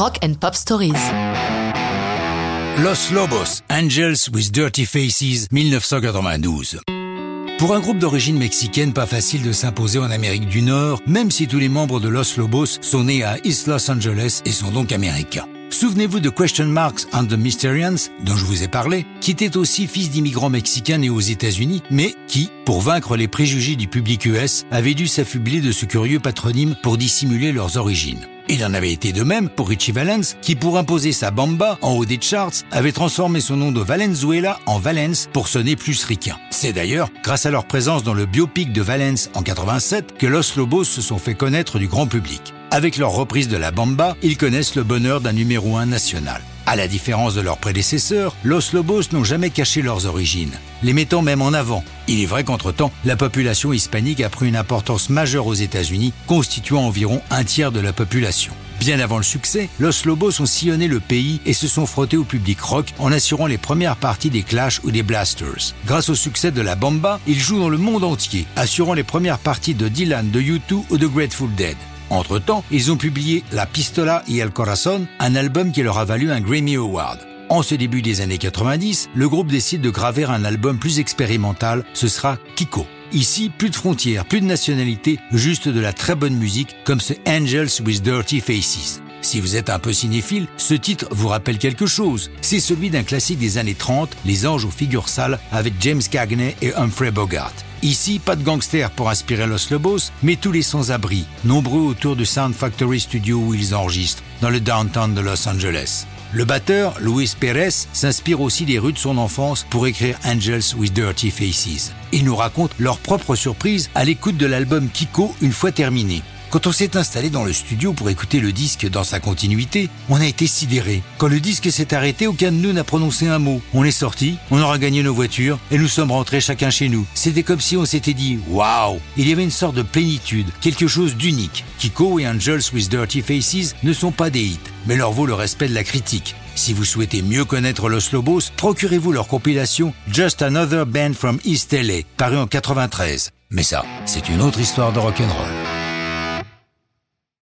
Rock and Pop Stories. Los Lobos, Angels with Dirty Faces, 1992. Pour un groupe d'origine mexicaine, pas facile de s'imposer en Amérique du Nord, même si tous les membres de Los Lobos sont nés à East Los Angeles et sont donc américains. Souvenez-vous de Question Marks and the Mysterians, dont je vous ai parlé, qui était aussi fils d'immigrants mexicains nés aux États-Unis, mais qui, pour vaincre les préjugés du public US, avait dû s'affubler de ce curieux patronyme pour dissimuler leurs origines. Il en avait été de même pour Richie Valens, qui pour imposer sa bamba en haut des charts, avait transformé son nom de Valenzuela en Valence pour sonner plus ricain. C'est d'ailleurs grâce à leur présence dans le biopic de Valence en 87 que Los Lobos se sont fait connaître du grand public. Avec leur reprise de la bamba, ils connaissent le bonheur d'un numéro 1 national. À la différence de leurs prédécesseurs, Los Lobos n'ont jamais caché leurs origines, les mettant même en avant. Il est vrai qu'entre-temps, la population hispanique a pris une importance majeure aux États-Unis, constituant environ un tiers de la population. Bien avant le succès, Los Lobos ont sillonné le pays et se sont frottés au public rock en assurant les premières parties des Clash ou des Blasters. Grâce au succès de la Bamba, ils jouent dans le monde entier, assurant les premières parties de Dylan, de U2 ou de Grateful Dead. Entre-temps, ils ont publié La Pistola y el Corazon, un album qui leur a valu un Grammy Award. En ce début des années 90, le groupe décide de graver un album plus expérimental, ce sera Kiko. Ici, plus de frontières, plus de nationalités, juste de la très bonne musique comme ce Angels with Dirty Faces. Si vous êtes un peu cinéphile, ce titre vous rappelle quelque chose. C'est celui d'un classique des années 30, Les Anges aux figures sales, avec James Cagney et Humphrey Bogart. Ici, pas de gangsters pour inspirer Los Lobos, mais tous les sans-abri, nombreux autour du Sound Factory Studio où ils enregistrent, dans le downtown de Los Angeles. Le batteur, Luis Perez, s'inspire aussi des rues de son enfance pour écrire Angels with Dirty Faces. Ils nous racontent leur propre surprise à l'écoute de l'album Kiko une fois terminé. Quand on s'est installé dans le studio pour écouter le disque dans sa continuité, on a été sidéré. Quand le disque s'est arrêté, aucun de nous n'a prononcé un mot. On est sorti, on aura gagné nos voitures et nous sommes rentrés chacun chez nous. C'était comme si on s'était dit waouh Il y avait une sorte de plénitude, quelque chose d'unique. Kiko et Angels with Dirty Faces ne sont pas des hits, mais leur vaut le respect de la critique. Si vous souhaitez mieux connaître Los Lobos, procurez-vous leur compilation Just Another Band from East LA, parue en 93. Mais ça, c'est une autre histoire de rock'n'roll.